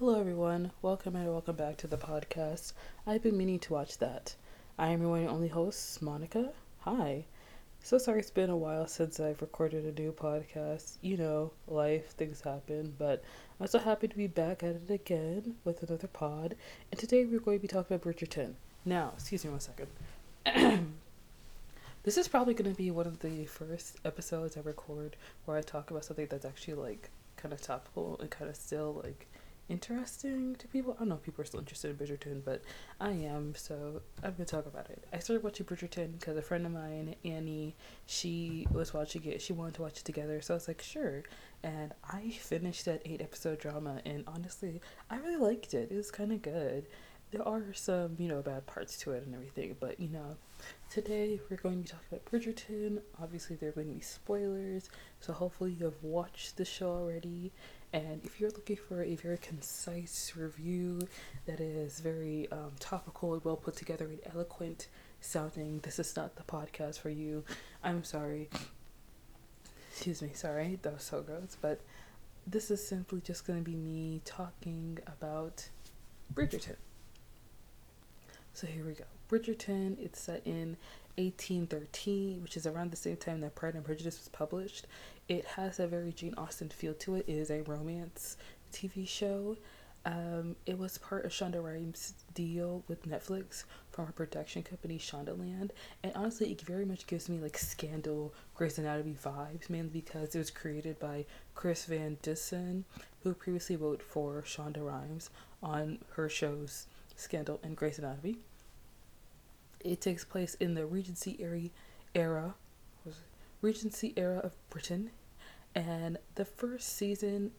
Hello, everyone. Welcome and welcome back to the podcast. I've been meaning to watch that. I am your one and only host, Monica. Hi. So sorry it's been a while since I've recorded a new podcast. You know, life, things happen, but I'm so happy to be back at it again with another pod. And today we're going to be talking about Bridgerton. Now, excuse me one second. this is probably going to be one of the first episodes I record where I talk about something that's actually like kind of topical and kind of still like interesting to people. I don't know if people are still interested in Bridgerton, but I am, so I'm gonna talk about it. I started watching Bridgerton because a friend of mine, Annie, she was watching it. She wanted to watch it together, so I was like, sure. And I finished that eight episode drama, and honestly, I really liked it. It was kind of good. There are some, you know, bad parts to it and everything, but you know, today we're going to be talking about Bridgerton. Obviously, there are going to be spoilers, so hopefully you have watched the show already and if you're looking for a very concise review that is very um, topical and well put together and eloquent sounding, this is not the podcast for you. I'm sorry. Excuse me, sorry, that was so gross. But this is simply just going to be me talking about Bridgerton. So here we go. Bridgerton, it's set in 1813, which is around the same time that Pride and Prejudice was published. It has a very Jane Austen feel to it. It is a romance TV show. Um, it was part of Shonda Rhimes' deal with Netflix from her production company Shondaland, and honestly, it very much gives me like Scandal, Grey's Anatomy vibes, mainly because it was created by Chris Van Dusen, who previously wrote for Shonda Rhimes on her shows Scandal and Grey's Anatomy. It takes place in the Regency era, era Regency era of Britain and the first season,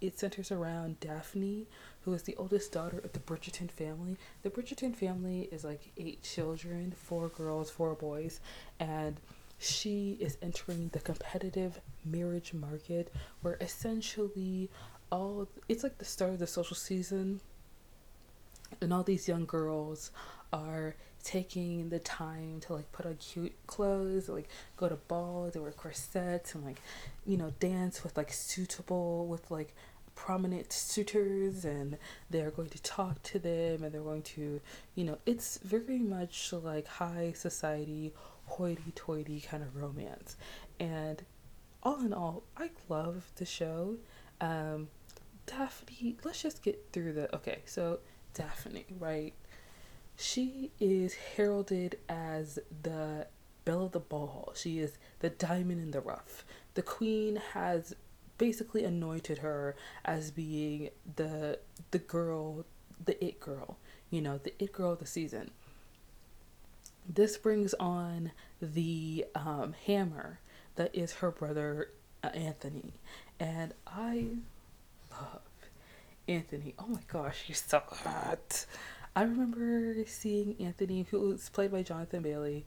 it centers around Daphne, who is the oldest daughter of the Bridgerton family. The Bridgerton family is like eight children, four girls, four boys, and she is entering the competitive marriage market where essentially all it's like the start of the social season and all these young girls are taking the time to like put on cute clothes, like go to balls, they wear corsets and like, you know, dance with like suitable with like prominent suitors and they're going to talk to them and they're going to you know it's very much like high society hoity-toity kind of romance. And all in all i love the show. Um daphne let's just get through the okay so daphne right she is heralded as the belle of the ball. She is the diamond in the rough. The queen has basically anointed her as being the the girl, the it girl, you know, the it girl of the season. This brings on the um, hammer that is her brother uh, Anthony, and I love Anthony. Oh my gosh, he's so hot. I remember seeing Anthony, who was played by Jonathan Bailey.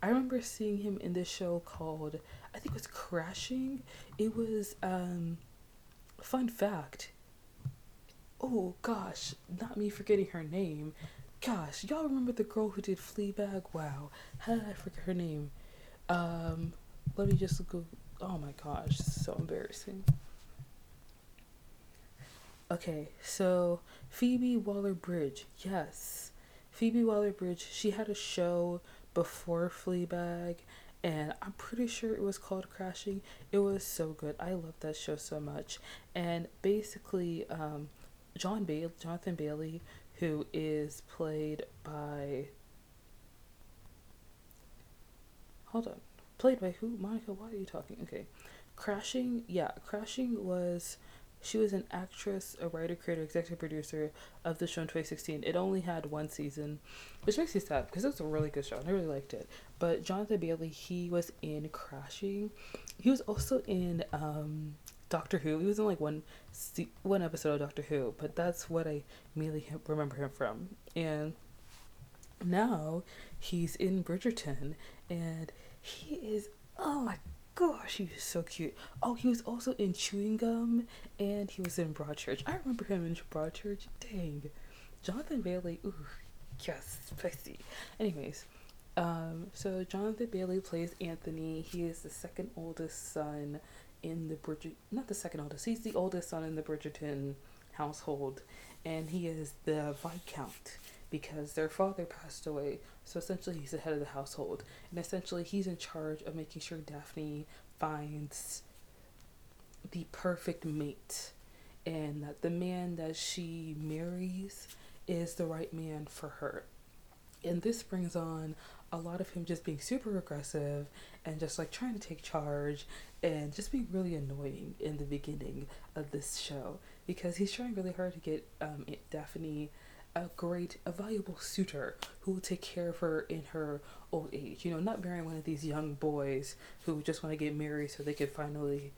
I remember seeing him in this show called, I think it was Crashing. It was, um, fun fact. Oh gosh, not me forgetting her name. Gosh, y'all remember the girl who did Fleabag? Wow, how did I forget her name? Um, let me just go. Oh my gosh, so embarrassing. Okay, so Phoebe Waller Bridge, yes. Phoebe Waller Bridge, she had a show before Fleabag, and I'm pretty sure it was called Crashing. It was so good. I love that show so much. And basically, um, John Bailey, Jonathan Bailey, who is played by. Hold on. Played by who? Monica, why are you talking? Okay. Crashing, yeah, Crashing was she was an actress, a writer, creator, executive producer of the show in 2016. It only had one season, which makes me sad because it was a really good show and I really liked it. But Jonathan Bailey, he was in Crashing. He was also in um, Doctor Who. He was in like one one episode of Doctor Who, but that's what I mainly remember him from. And now he's in Bridgerton, and he is oh my gosh, he was so cute. Oh, he was also in Chewing Gum and he was in Broadchurch. I remember him in Broadchurch. Dang. Jonathan Bailey, ooh, yes, spicy. Anyways, um, so Jonathan Bailey plays Anthony. He is the second oldest son in the Bridget, not the second oldest, he's the oldest son in the Bridgerton household, and he is the Viscount because their father passed away. So essentially, he's the head of the household, and essentially, he's in charge of making sure Daphne finds the perfect mate, and that the man that she marries is the right man for her. And this brings on a lot of him just being super aggressive and just like trying to take charge and just being really annoying in the beginning of this show because he's trying really hard to get um, Daphne a great, a valuable suitor who will take care of her in her old age. You know, not marrying one of these young boys who just want to get married so they can finally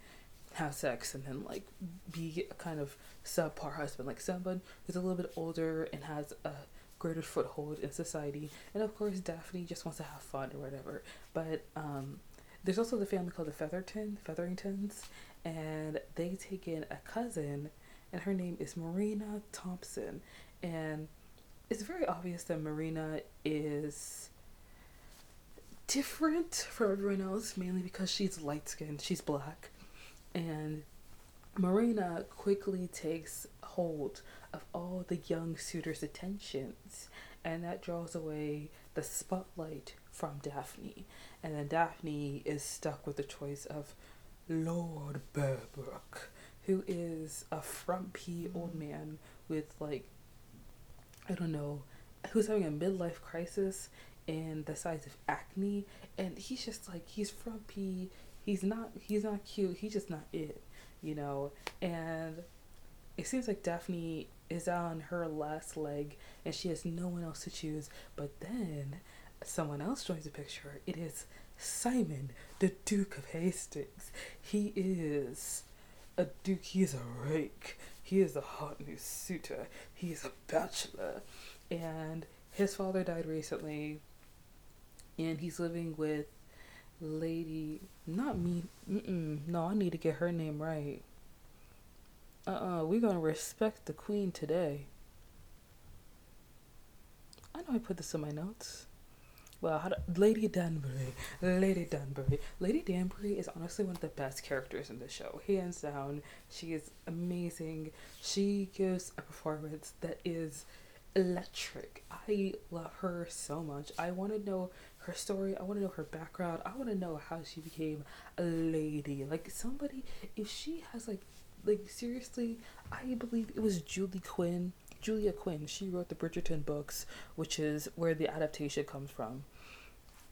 have sex and then like be a kind of subpar husband, like someone who's a little bit older and has a greater foothold in society. And of course, Daphne just wants to have fun or whatever. But um, there's also the family called the Featherton, Featheringtons, and they take in a cousin, and her name is Marina Thompson. And it's very obvious that Marina is different from everyone else, mainly because she's light skinned, she's black. And Marina quickly takes hold of all the young suitors' attentions, and that draws away the spotlight from Daphne. And then Daphne is stuck with the choice of Lord Berbrooke, who is a frumpy old man with like I don't know, who's having a midlife crisis and the size of acne, and he's just like he's frumpy. He's not. He's not cute. He's just not it, you know. And it seems like Daphne is on her last leg, and she has no one else to choose. But then someone else joins the picture. It is Simon, the Duke of Hastings. He is a duke. He is a rake. He is a hot new suitor. He is a bachelor. And his father died recently. And he's living with Lady. Not me. Mm-mm, no, I need to get her name right. Uh uh-uh, uh, we are gonna respect the queen today. I know I put this in my notes. Well, how to, Lady Danbury, Lady Danbury, Lady Danbury is honestly one of the best characters in the show, hands down. She is amazing. She gives a performance that is electric. I love her so much. I want to know her story. I want to know her background. I want to know how she became a lady. Like somebody, if she has like, like seriously, I believe it was Julie Quinn. Julia Quinn. She wrote the Bridgerton books, which is where the adaptation comes from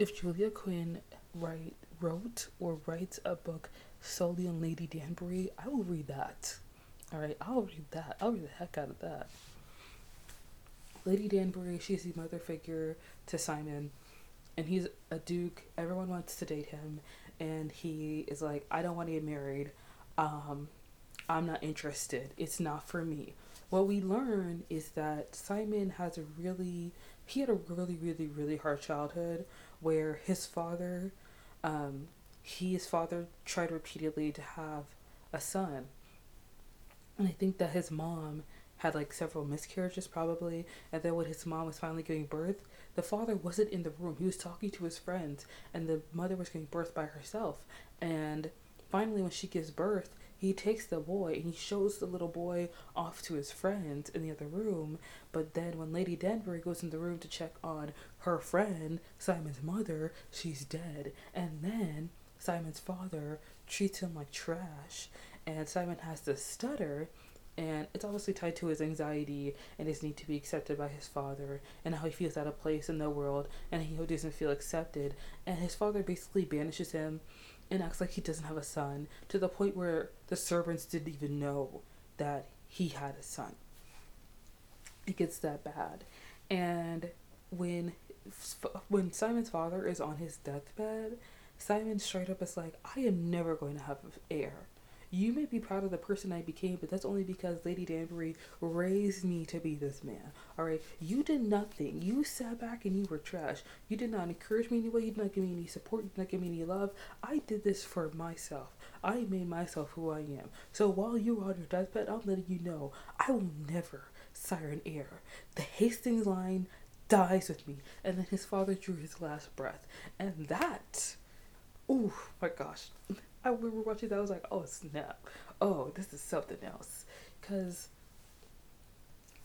if Julia Quinn write wrote or writes a book solely on Lady Danbury, I will read that. All right, I'll read that. I'll read the heck out of that. Lady Danbury, she's the mother figure to Simon, and he's a duke. Everyone wants to date him, and he is like, I don't want to get married. Um, I'm not interested. It's not for me. What we learn is that Simon has a really, he had a really, really, really hard childhood where his father, um, he, his father tried repeatedly to have a son. And I think that his mom had like several miscarriages probably. And then when his mom was finally giving birth, the father wasn't in the room. He was talking to his friends, and the mother was giving birth by herself. And finally, when she gives birth, he takes the boy and he shows the little boy off to his friends in the other room. But then when Lady Danbury goes in the room to check on her friend, Simon's mother, she's dead. And then Simon's father treats him like trash. And Simon has to stutter and it's obviously tied to his anxiety and his need to be accepted by his father and how he feels out of place in the world and he doesn't feel accepted and his father basically banishes him and acts like he doesn't have a son to the point where the servants didn't even know that he had a son. It gets that bad. And when when Simon's father is on his deathbed, Simon straight up is like, I am never going to have an heir. You may be proud of the person I became, but that's only because Lady Danbury raised me to be this man. Alright? You did nothing. You sat back and you were trash. You did not encourage me in any way. You did not give me any support. You did not give me any love. I did this for myself. I made myself who I am. So while you're on your deathbed, I'm letting you know I will never sire an heir. The Hastings line dies with me. And then his father drew his last breath. And that, oh my gosh, I remember watching that. I was like, oh snap. Oh, this is something else. Because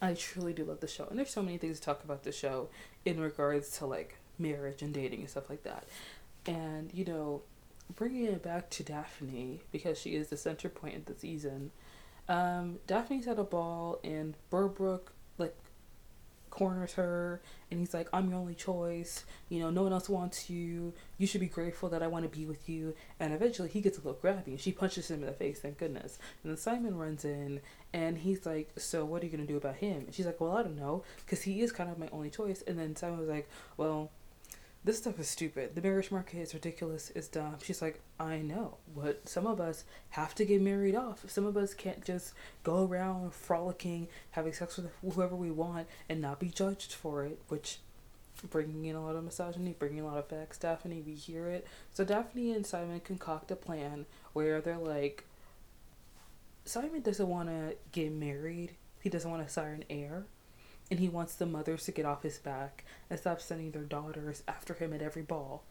I truly do love the show. And there's so many things to talk about the show in regards to like marriage and dating and stuff like that. And, you know, bringing it back to Daphne, because she is the center point of the season, um, Daphne's at a ball and Berbrooke, like, corners her and he's like i'm your only choice. You know no one else wants you. You should be grateful that i want to be with you. And eventually he gets a little grabby and she punches him in the face thank goodness. And then simon runs in and he's like so what are you to do about him? And she's like well i don't know because he is kind of my only choice. And then simon was like well this stuff is stupid. The marriage market is ridiculous. It's dumb. She's like, I know, but some of us have to get married off. Some of us can't just go around frolicking, having sex with whoever we want, and not be judged for it. Which, bringing in a lot of misogyny, bringing a lot of facts. Daphne, we hear it. So Daphne and Simon concoct a plan where they're like, Simon doesn't want to get married. He doesn't want to sire an heir and he wants the mothers to get off his back and stop sending their daughters after him at every ball.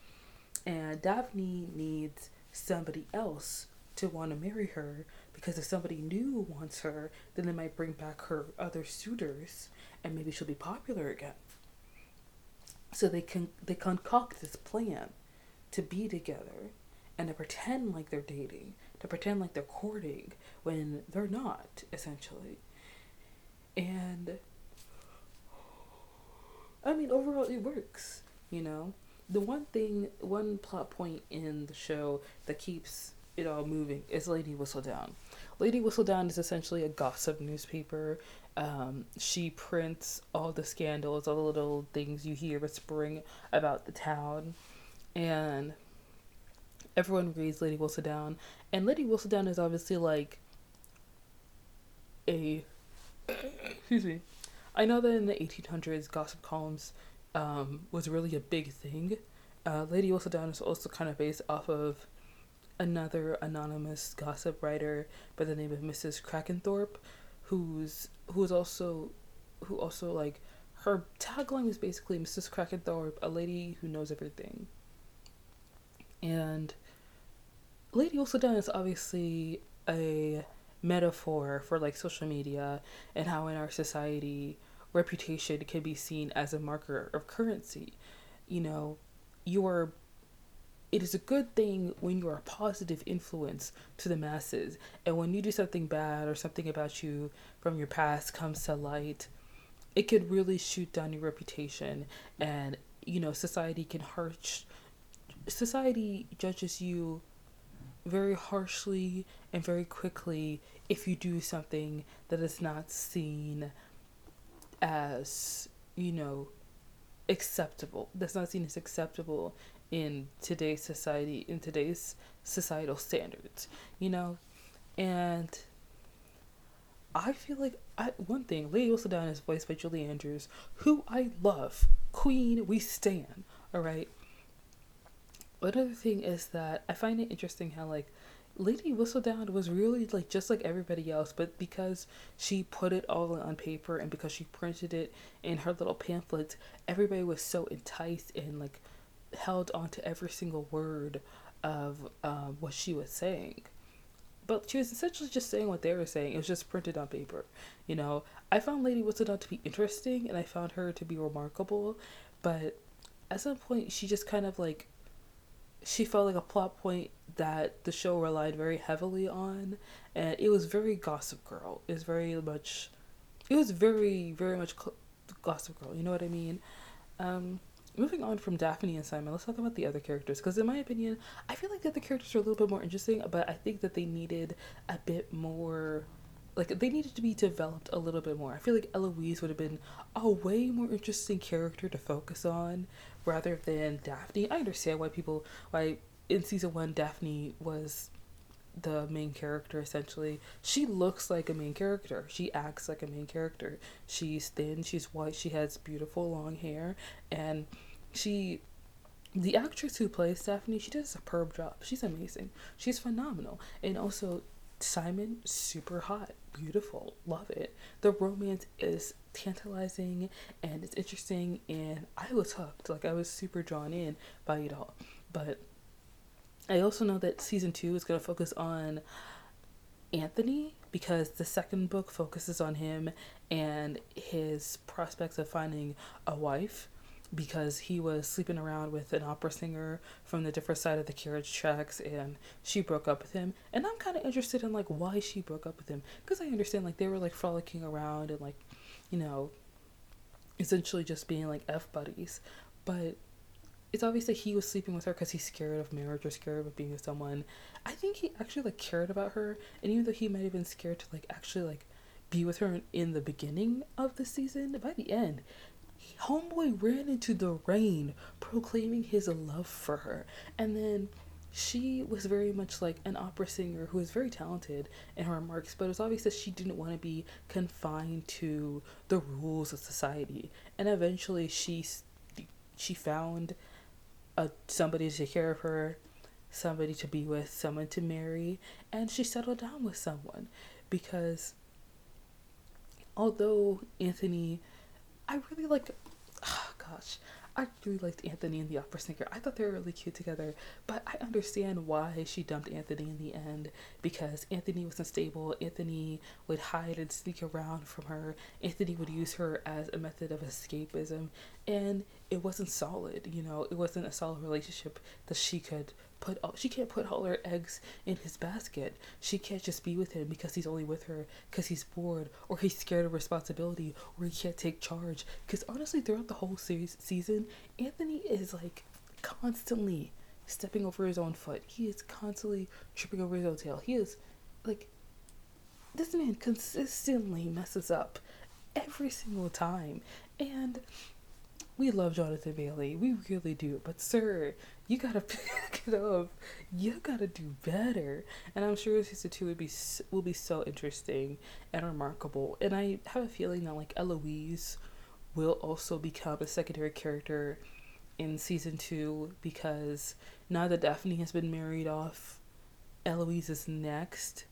And Daphne needs somebody else to want to marry her because if somebody new wants her, then they might bring back her other suitors and maybe she'll be popular again. So they can they concoct this plan to be together and to pretend like they're dating, to pretend like they're courting when they're not, essentially. And I mean, overall, it works. You know, the one thing, one plot point in the show that keeps it all moving is Lady Whistledown. Lady Whistledown is essentially a gossip newspaper. Um, she prints all the scandals, all the little things you hear whispering about the town, and everyone reads Lady Whistledown. And Lady Whistledown is obviously like a excuse me I know that in the 1800s, gossip columns um, was really a big thing. Uh, Lady Whistledown is also kind of based off of another anonymous gossip writer by the name of Mrs. Crackenthorpe, who's who's also who also like her tagline was basically Mrs. Crackenthorpe, a lady who knows everything. And Lady Whistledown is obviously a metaphor for like social media and how in our society reputation can be seen as a marker of currency. You know, you are it is a good thing when you are a positive influence to the masses and when you do something bad or something about you from your past comes to light it could really shoot down your reputation and you know society can harsh society judges you very harshly and very quickly if you do something that is not seen as, you know, acceptable. That's not seen as acceptable in today's society, in today's societal standards, you know? And I feel like I, one thing, Lady Whistledown is voiced by Julie Andrews, who I love. Queen, we stand, alright? Another thing is that I find it interesting how, like, Lady Whistledown was really like just like everybody else, but because she put it all on paper and because she printed it in her little pamphlets, everybody was so enticed and like held onto every single word of um, what she was saying. But she was essentially just saying what they were saying. It was just printed on paper. You know, I found Lady Whistledown to be interesting and I found her to be remarkable, but at some point she just kind of like she felt like a plot point that the show relied very heavily on and it was very gossip girl. It was very much it was very very much gossip girl you know what i mean? Um moving on from daphne and simon let's talk about the other characters because in my opinion i feel like the other characters are a little bit more interesting but i think that they needed a bit more like they needed to be developed a little bit more. I feel like Eloise would have been a way more interesting character to focus on rather than Daphne. I understand why people why in season one Daphne was the main character essentially. She looks like a main character. She acts like a main character. She's thin, she's white, she has beautiful long hair, and she the actress who plays Daphne, she does a superb job. She's amazing. She's phenomenal. And also Simon, super hot, beautiful, love it. The romance is tantalizing and it's interesting, and I was hooked. Like, I was super drawn in by it all. But I also know that season two is going to focus on Anthony because the second book focuses on him and his prospects of finding a wife because he was sleeping around with an opera singer from the different side of the carriage tracks and she broke up with him. And i'm kind of interested in like why she broke up with him because i understand like they were like frolicking around and like you know essentially just being like f buddies. But it's obvious that he was sleeping with her because he's scared of marriage or scared of being with someone. I think he actually like cared about her and even though he might have been scared to like actually like be with her in the beginning of the season by the end Homeboy ran into the rain proclaiming his love for her. And then she was very much like an opera singer who was very talented in her remarks, but it was obvious that she didn't want to be confined to the rules of society. And eventually she she found a somebody to take care of her, somebody to be with, someone to marry, and she settled down with someone because although Anthony I really like oh gosh, I really liked Anthony and the opera singer. I thought they were really cute together, but I understand why she dumped Anthony in the end because Anthony was unstable. Anthony would hide and sneak around from her. Anthony would use her as a method of escapism, and it wasn't solid. You know, it wasn't a solid relationship that she could put all, she can't put all her eggs in his basket. She can't just be with him because he's only with her because he's bored or he's scared of responsibility or he can't take charge. Because honestly, throughout the whole series season, Anthony is like constantly stepping over his own foot. He is constantly tripping over his own tail. He is like this man consistently messes up every single time. And we love Jonathan Bailey. We really do. But sir, you gotta pick it up. You gotta do better. And I'm sure season two would be will be so interesting and remarkable. And I have a feeling that like Eloise will also become a secondary character in season two because now that Daphne has been married off, Eloise is next.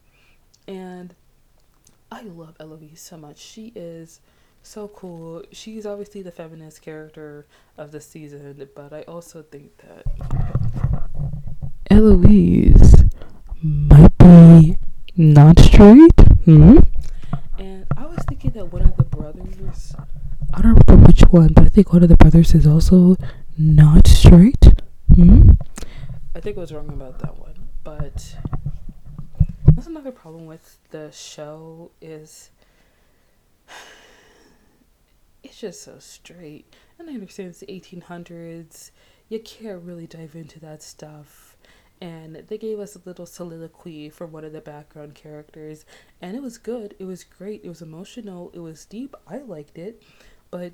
And I love Eloise so much. She is so cool. She's obviously the feminist character of the season, but I also think that Eloise might be not straight. Hmm? And I was thinking that one of the brothers, I don't remember which one, but I think one of the brothers is also not straight. Hmm? I think I was wrong about that one, but that's another problem with the show is it's just so straight. And I understand it's the 1800s. You can't really dive into that stuff. And they gave us a little soliloquy from one of the background characters. And it was good. It was great. It was emotional. It was deep. I liked it. But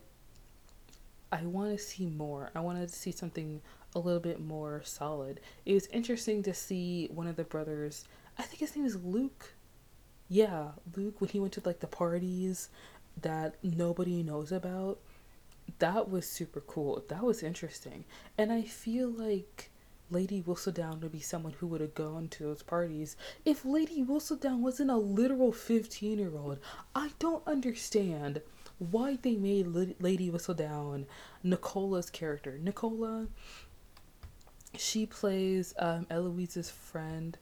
I want to see more. I wanted to see something a little bit more solid. It was interesting to see one of the brothers. I think his name is Luke. Yeah, Luke, when he went to like the parties that nobody knows about, that was super cool. That was interesting. And I feel like Lady Whistledown would be someone who would have gone to those parties if Lady Whistledown wasn't a literal 15 year old. I don't understand why they made Lady Whistledown Nicola's character. Nicola, she plays um, Eloise's friend.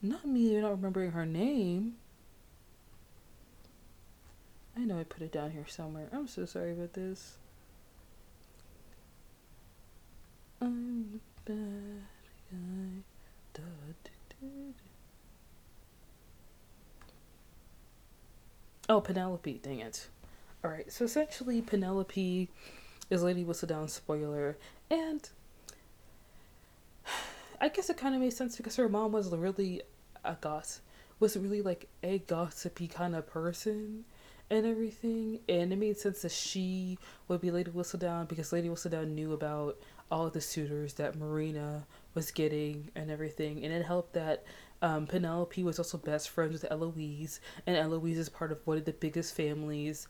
Not me not remembering her name. I know I put it down here somewhere. I'm so sorry about this. I'm the bad guy. Da, da, da, oh, Penelope, dang it. Alright, so essentially, Penelope is Lady Whistledown spoiler, and I guess it kind of made sense because her mom was really a goss, was really like a gossipy kind of person and everything. And it made sense that she would be Lady Whistledown because Lady Whistledown knew about all of the suitors that Marina was getting and everything. And it helped that um, Penelope was also best friends with Eloise, and Eloise is part of one of the biggest families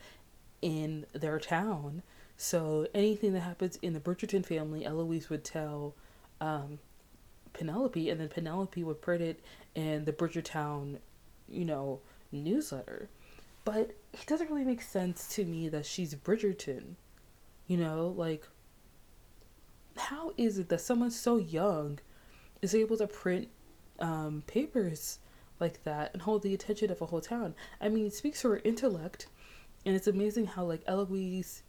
in their town. So anything that happens in the Bridgerton family, Eloise would tell um, Penelope, and then Penelope would print it in the Bridgertown, you know, newsletter. But it doesn't really make sense to me that she's Bridgerton. You know, like, how is it that someone so young is able to print um, papers like that and hold the attention of a whole town. I mean, it speaks to her intellect, and it's amazing how like Eloise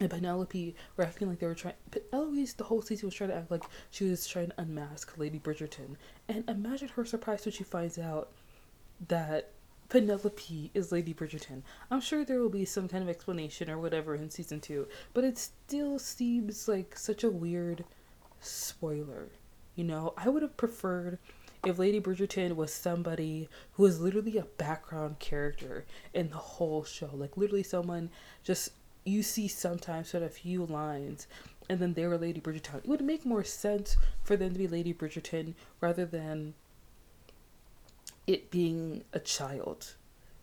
and Penelope were acting like they were trying. Eloise, the whole season was trying to act like she was trying to unmask Lady Bridgerton, and imagine her surprise when she finds out that Penelope is Lady Bridgerton. I'm sure there will be some kind of explanation or whatever in season two, but it still seems like such a weird spoiler. You know, I would have preferred if Lady Bridgerton was somebody who was literally a background character in the whole show. Like, literally, someone just you see sometimes sort of few lines and then they were Lady Bridgerton. It would make more sense for them to be Lady Bridgerton rather than it being a child.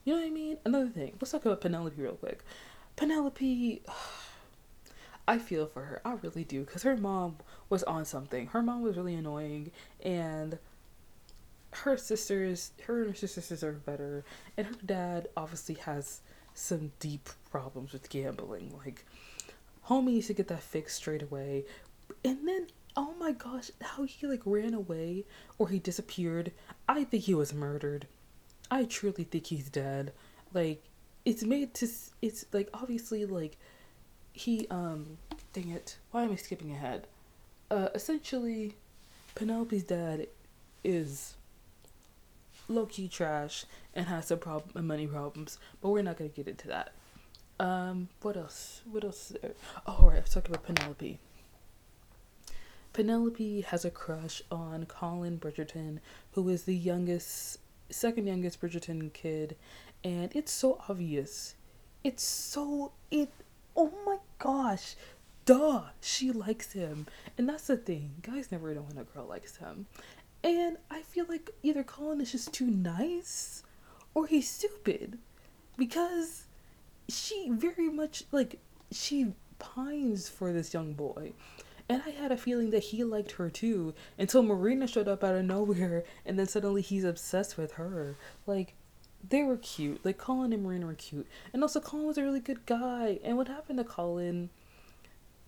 You know what I mean? Another thing. Let's talk about Penelope real quick. Penelope, I feel for her. I really do. Because her mom was on something. Her mom was really annoying. And her sisters, her and her sisters are better. And her dad obviously has some deep problems with gambling. Like, homie needs to get that fixed straight away. And then, oh my gosh, how he like ran away or he disappeared. I think he was murdered. I truly think he's dead. Like, it's made to, it's like obviously like he, um, dang it, why am I skipping ahead? Uh, essentially, Penelope's dad is low key trash and has some problem money problems, but we're not gonna get into that. Um, what else? What else is there? Oh, right, let's talk about Penelope. Penelope has a crush on Colin Bridgerton, who is the youngest, second youngest Bridgerton kid, and it's so obvious. It's so it. Oh my gosh, duh, she likes him, and that's the thing. Guys never know when a girl likes him, and I feel like either Colin is just too nice or he's stupid because she very much like she pines for this young boy. And I had a feeling that he liked her too until Marina showed up out of nowhere and then suddenly he's obsessed with her. Like they were cute. Like Colin and Marina were cute. And also Colin was a really good guy. And what happened to Colin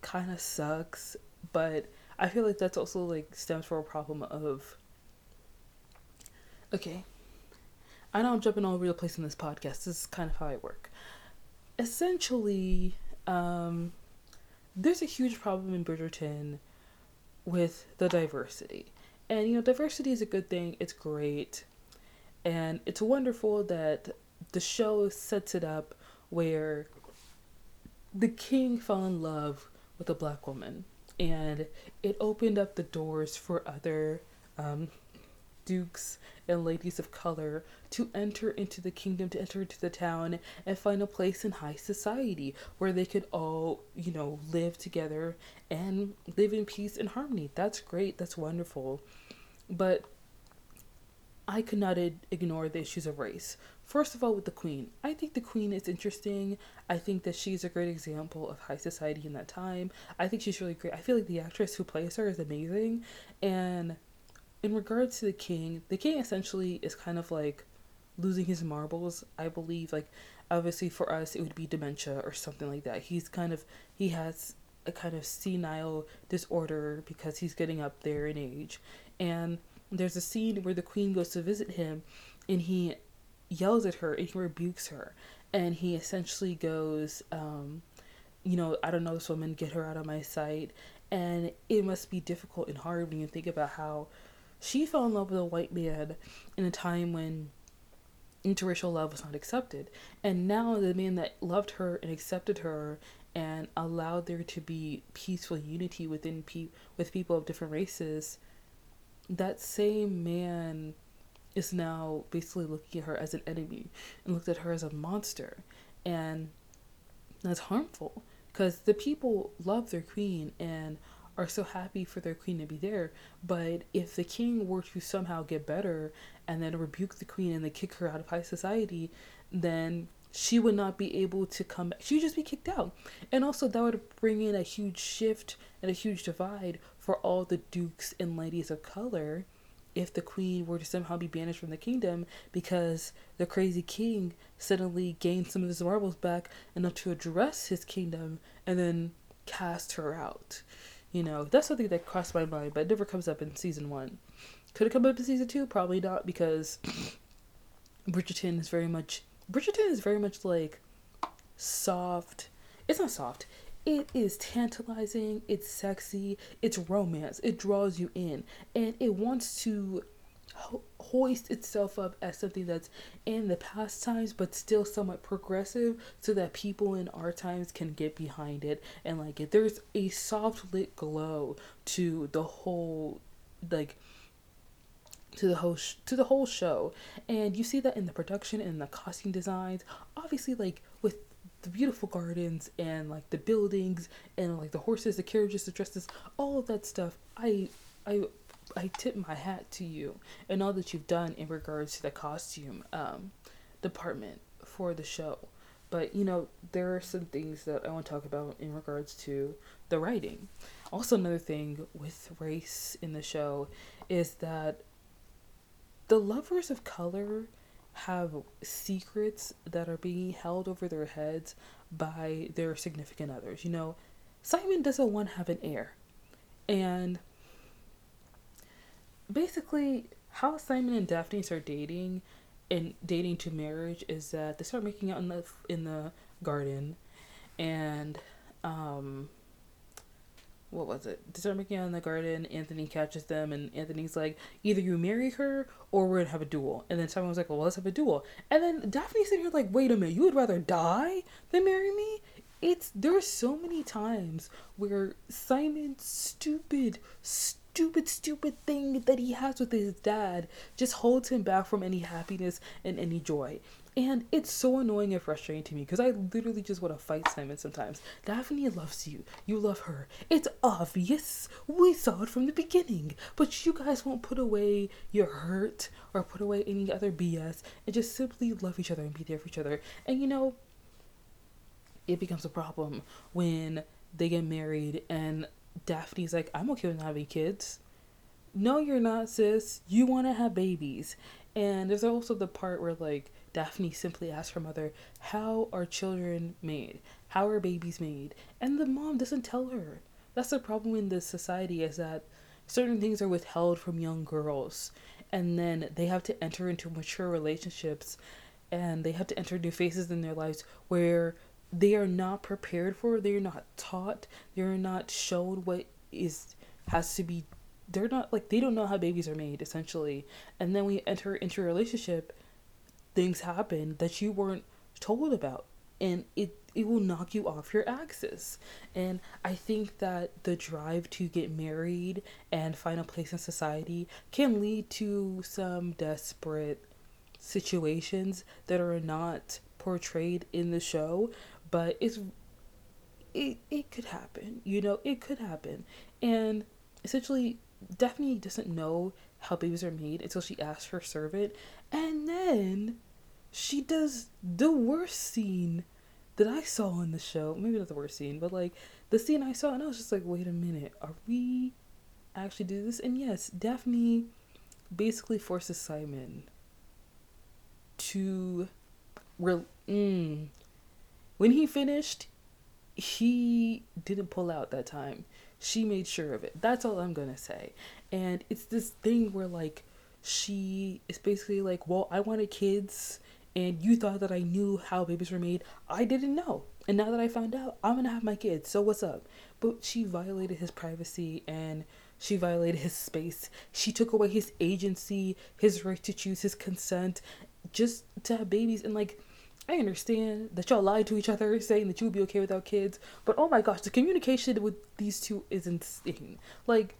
kind of sucks, but I feel like that's also like stems from a problem of Okay. I know I'm jumping all over the place in this podcast. This is kind of how I work. Essentially, um, there's a huge problem in Bridgerton with the diversity. And, you know, diversity is a good thing, it's great. And it's wonderful that the show sets it up where the king fell in love with a black woman. And it opened up the doors for other um, dukes and ladies of color to enter into the kingdom, to enter into the town and find a place in high society where they could all, you know, live together and live in peace and harmony. That's great. That's wonderful. But I could not ignore the issues of race. First of all, with the queen, I think the queen is interesting. I think that she's a great example of high society in that time. I think she's really great. I feel like the actress who plays her is amazing. And in regards to the king, the king essentially is kind of like losing his marbles. I believe, like, obviously for us, it would be dementia or something like that. He's kind of, he has a kind of senile disorder because he's getting up there in age. And there's a scene where the queen goes to visit him and he yells at her and he rebukes her. And he essentially goes, um, you know, I don't know this woman, get her out of my sight. And it must be difficult and hard when you think about how she fell in love with a white man in a time when interracial love was not accepted. And now the man that loved her and accepted her and allowed there to be peaceful unity within pe- with people of different races, that same man is now basically looking at her as an enemy and looked at her as a monster. And that's harmful because the people love their queen and are so happy for their queen to be there. But if the king were to somehow get better and then rebuke the queen and they kick her out of high society, then she would not be able to come back. She would just be kicked out. And also, that would bring in a huge shift and a huge divide for all the dukes and ladies of color if the queen were to somehow be banished from the kingdom because the crazy king suddenly gained some of his marbles back enough to address his kingdom and then cast her out. You know, that's something that crossed my mind, but it never comes up in season one. Could it come up in season two? Probably not because Bridgerton is very much Bridgerton is very much like soft. It's not soft. It is tantalizing, it's sexy, it's romance, it draws you in, and it wants to ho- hoist itself up as something that's in the past times but still somewhat progressive so that people in our times can get behind it and like it. There's a soft lit glow to the whole like to the whole sh- to the whole show and you see that in the production and the costume designs obviously like with the beautiful gardens and like the buildings and like the horses the carriages the dresses all of that stuff i i i tip my hat to you and all that you've done in regards to the costume um department for the show but you know there are some things that i want to talk about in regards to the writing also another thing with race in the show is that the lovers of color have secrets that are being held over their heads by their significant others. You know, Simon doesn't want to have an heir. And basically, how Simon and Daphne start dating and dating to marriage is that they start making out in the in the garden and um what was it? They start making out in the garden. Anthony catches them, and Anthony's like, either you marry her or we're gonna have a duel. And then Simon was like, well, let's have a duel. And then Daphne's sitting here like, wait a minute, you would rather die than marry me? It's there's so many times where Simon's stupid, stupid, stupid stupid thing that he has with his dad just holds him back from any happiness and any joy. And it's so annoying and frustrating to me because I literally just want to fight Simon sometimes. Daphne loves you. You love her. It's obvious. We saw it from the beginning. But you guys won't put away your hurt or put away any other BS and just simply love each other and be there for each other. And you know, it becomes a problem when they get married and Daphne's like, I'm okay with not having kids. No, you're not, sis. You want to have babies. And there's also the part where, like, Daphne simply asks her mother, How are children made? How are babies made? And the mom doesn't tell her. That's the problem in this society is that certain things are withheld from young girls and then they have to enter into mature relationships and they have to enter new phases in their lives where they are not prepared for, they're not taught, they're not shown what is has to be they're not like they don't know how babies are made essentially. And then we enter into a relationship things happen that you weren't told about and it it will knock you off your axis. And i think that the drive to get married and find a place in society can lead to some desperate situations that are not portrayed in the show but it's it, it could happen you know it could happen and essentially Daphne doesn't know how babies are made until she asks her servant, and then she does the worst scene that I saw in the show. Maybe not the worst scene, but like the scene I saw, and I was just like, wait a minute, are we actually do this? And yes, Daphne basically forces Simon to re- mm. When he finished he didn't pull out that time she made sure of it. That's all I'm gonna say. And it's this thing where like she is basically like, well, I wanted kids, and you thought that I knew how babies were made. I didn't know, and now that I found out, I'm gonna have my kids. So what's up? But she violated his privacy and she violated his space. She took away his agency, his right to choose, his consent, just to have babies and like I understand that y'all lied to each other saying that you would be okay without kids, but oh my gosh, the communication with these two is insane. Like,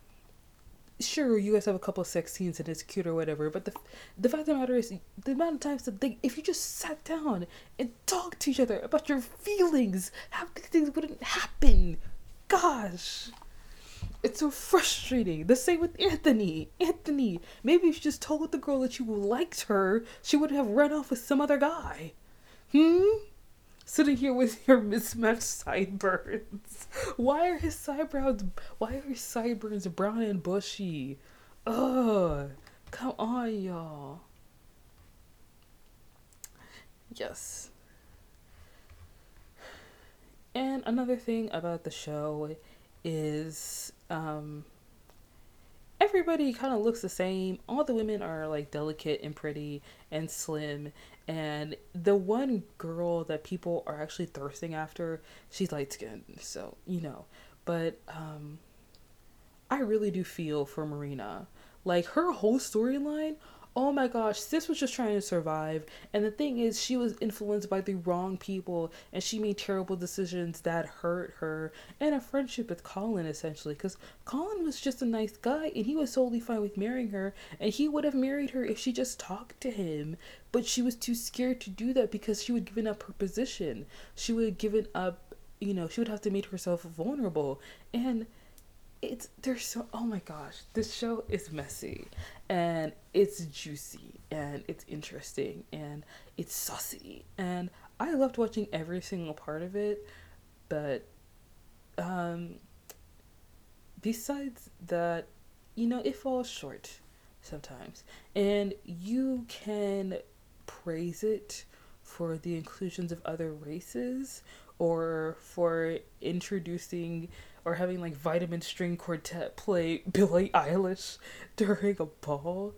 sure, you guys have a couple of sex scenes and it's cute or whatever, but the the fact of the matter is, the amount of times that they, if you just sat down and talked to each other about your feelings, how these things wouldn't happen. Gosh. It's so frustrating. The same with Anthony. Anthony, maybe if you just told the girl that you liked her, she would have run off with some other guy. Hmm? Sitting here with your mismatched sideburns. Why are his eyebrows why are his sideburns brown and bushy? Ugh. Come on, y'all. Yes. And another thing about the show is um everybody kind of looks the same. All the women are like delicate and pretty and slim. And the one girl that people are actually thirsting after, she's light skinned. So, you know. But um, I really do feel for Marina. Like her whole storyline oh my gosh, sis was just trying to survive. And the thing is, she was influenced by the wrong people and she made terrible decisions that hurt her and a friendship with Colin, essentially. Because Colin was just a nice guy and he was totally fine with marrying her. And he would have married her if she just talked to him. But she was too scared to do that because she would have given up her position. She would have given up, you know, she would have to make herself vulnerable. And it's there's so oh my gosh this show is messy and it's juicy and it's interesting and it's saucy and i loved watching every single part of it but um besides that you know it falls short sometimes and you can praise it for the inclusions of other races or for introducing or having like Vitamin String Quartet play Billie Eilish during a ball.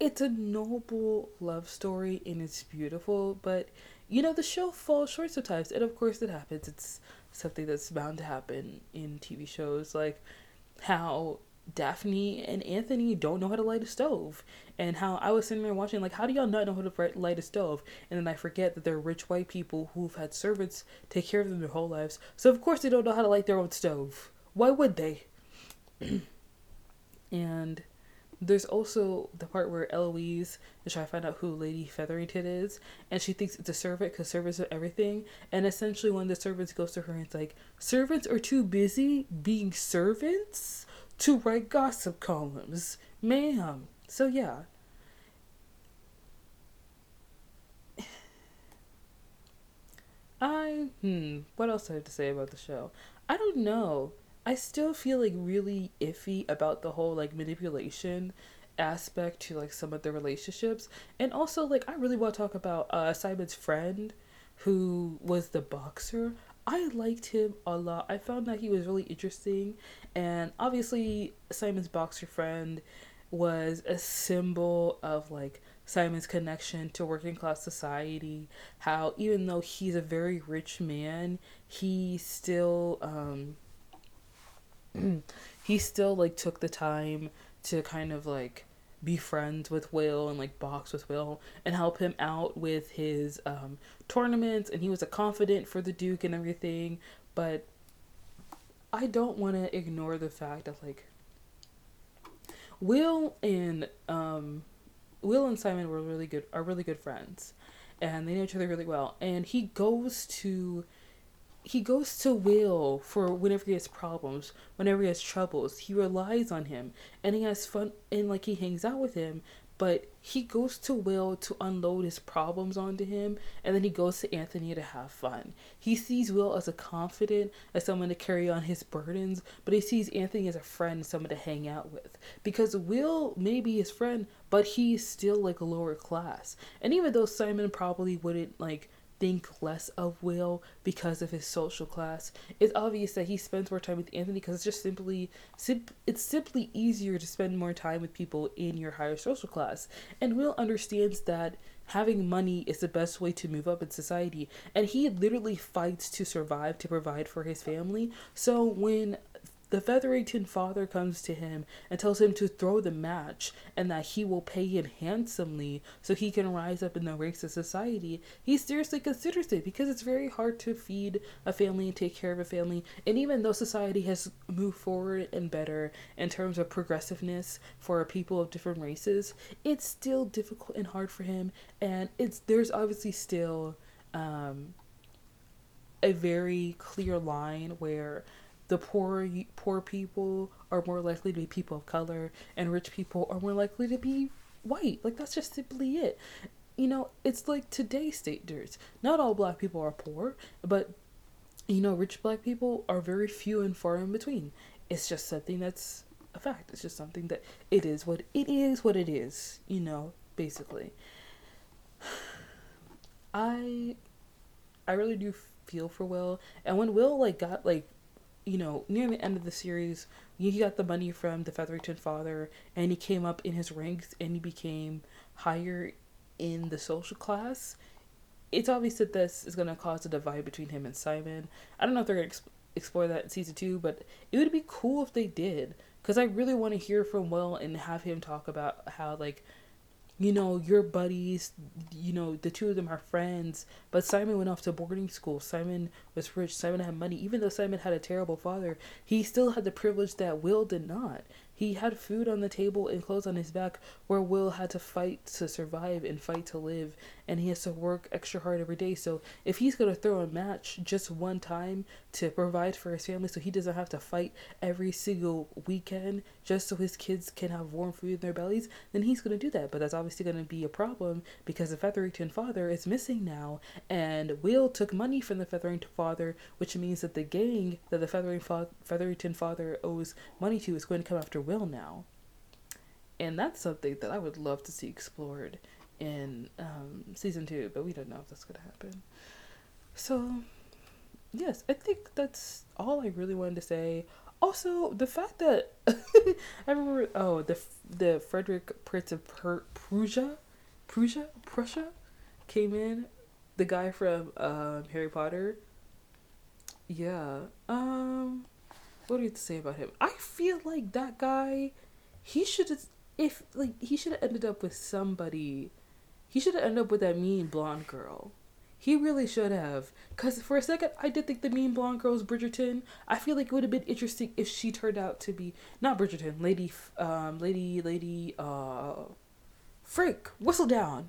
It's a noble love story and it's beautiful, but you know, the show falls short sometimes. And of course, it happens. It's something that's bound to happen in TV shows. Like how Daphne and Anthony don't know how to light a stove. And how I was sitting there watching, like, how do y'all not know how to light a stove? And then I forget that they're rich white people who've had servants take care of them their whole lives. So, of course, they don't know how to light their own stove. Why would they? and there's also the part where Eloise is trying to find out who Lady Featherington is, and she thinks it's a servant because servants are everything. And essentially, of the servants goes to her it's like, Servants are too busy being servants? To write gossip columns, ma'am. So yeah. I hmm, what else I have to say about the show? I don't know. I still feel like really iffy about the whole like manipulation aspect to like some of the relationships. And also like I really want to talk about uh Simon's friend who was the boxer. I liked him a lot. I found that he was really interesting. And obviously, Simon's boxer friend was a symbol of like Simon's connection to working class society. How even though he's a very rich man, he still um he still like took the time to kind of like be friends with Will and like box with Will and help him out with his um, tournaments. And he was a confidant for the Duke and everything. But I don't want to ignore the fact that like Will and um, Will and Simon were really good are really good friends, and they know each other really well. And he goes to he goes to Will for whenever he has problems, whenever he has troubles. He relies on him and he has fun and like he hangs out with him, but he goes to Will to unload his problems onto him and then he goes to Anthony to have fun. He sees Will as a confident, as someone to carry on his burdens, but he sees Anthony as a friend, someone to hang out with. Because Will may be his friend, but he's still like lower class. And even though Simon probably wouldn't like think less of Will because of his social class. It's obvious that he spends more time with Anthony because it's just simply sim- it's simply easier to spend more time with people in your higher social class. And Will understands that having money is the best way to move up in society and he literally fights to survive to provide for his family. So when the Featherington father comes to him and tells him to throw the match and that he will pay him handsomely so he can rise up in the ranks of society. He seriously considers it because it's very hard to feed a family and take care of a family. And even though society has moved forward and better in terms of progressiveness for people of different races, it's still difficult and hard for him. And it's there's obviously still um, a very clear line where the poor poor people are more likely to be people of color and rich people are more likely to be white. Like that's just simply it. You know it's like today's standards. Not all black people are poor but you know rich black people are very few and far in between. It's just something that's a fact. It's just something that it is what it is what it is you know basically. I i really do feel for will and when will like got like you know, near the end of the series, he got the money from the Featherington father, and he came up in his ranks, and he became higher in the social class. It's obvious that this is going to cause a divide between him and Simon. I don't know if they're going to exp- explore that in season two, but it would be cool if they did, because I really want to hear from Will and have him talk about how like you know, your buddies, you know, the two of them are friends. But Simon went off to boarding school. Simon was rich. Simon had money. Even though Simon had a terrible father, he still had the privilege that Will did not. He had food on the table and clothes on his back, where Will had to fight to survive and fight to live, and he has to work extra hard every day. So if he's gonna throw a match just one time to provide for his family, so he doesn't have to fight every single weekend just so his kids can have warm food in their bellies, then he's gonna do that. But that's obviously gonna be a problem because the Featherington father is missing now, and Will took money from the Featherington father, which means that the gang that the Featherington father owes money to is going to come after will now. And that's something that I would love to see explored in um, season two, but we don't know if that's going to happen. So, yes, I think that's all I really wanted to say. Also, the fact that I remember, oh, the the Frederick Prince of per- Prussia, Prussia, Prussia, came in, the guy from um, Harry Potter. Yeah. Um what do you have to say about him? I feel like that guy, he should have, if like he should have ended up with somebody. He should have ended up with that mean blonde girl. He really should have. Cause for a second I did think the mean blonde girl was Bridgerton. I feel like it would have been interesting if she turned out to be not Bridgerton, Lady, um, Lady, Lady, uh, Frick, Whistledown.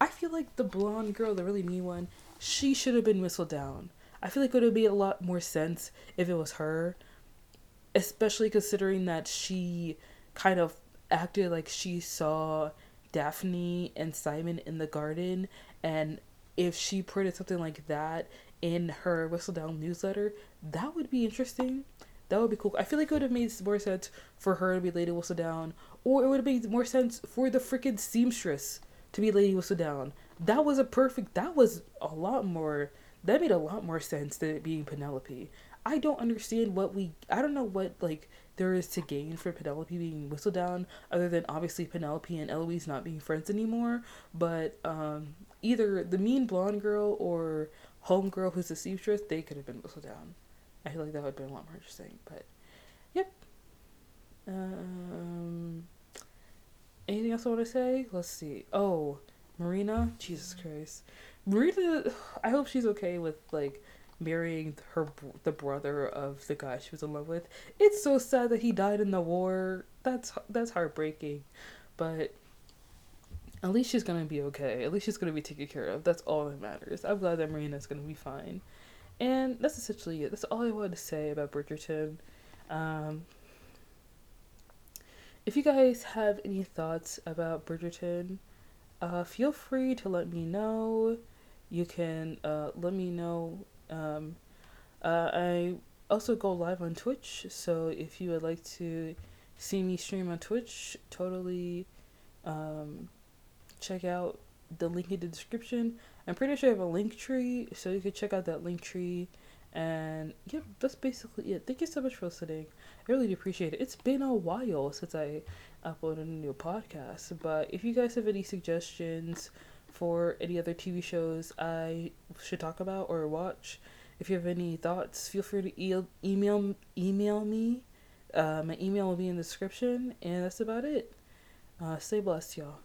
I feel like the blonde girl, the really mean one, she should have been Whistledown. I feel like it would have made a lot more sense if it was her especially considering that she kind of acted like she saw Daphne and Simon in the garden and if she printed something like that in her Whistledown newsletter, that would be interesting. That would be cool. I feel like it would have made more sense for her to be Lady Whistledown, or it would have made more sense for the freaking seamstress to be Lady Whistledown. That was a perfect. That was a lot more. That made a lot more sense than it being Penelope. I don't understand what we I don't know what like there is to gain for Penelope being Whistledown other than obviously Penelope and Eloise not being friends anymore. But um either the mean blonde girl or homegirl who's the seamstress, they could have been Whistledown. I feel like that would have been a lot more interesting. But yep. Um anything else I want to say? Let's see. Oh, Marina, Jesus Christ. Marina I hope she's okay with like marrying her the brother of the guy she was in love with. It's so sad that he died in the war. That's that's heartbreaking, but at least she's gonna be okay. At least she's gonna be taken care of. That's all that matters. I'm glad that Marina's gonna be fine, and that's essentially it. That's all I wanted to say about Bridgerton. Um, if you guys have any thoughts about Bridgerton, uh, feel free to let me know. You can uh, let me know um, uh, I also go live on Twitch, so if you would like to see me stream on Twitch, totally um, check out the link in the description. I'm pretty sure I have a link tree, so you can check out that link tree. And yeah, that's basically it. Thank you so much for listening. I really appreciate it. It's been a while since I uploaded a new podcast, but if you guys have any suggestions, for any other TV shows I should talk about or watch. If you have any thoughts, feel free to e- email email me. Uh, my email will be in the description, and that's about it. Uh, stay blessed, y'all.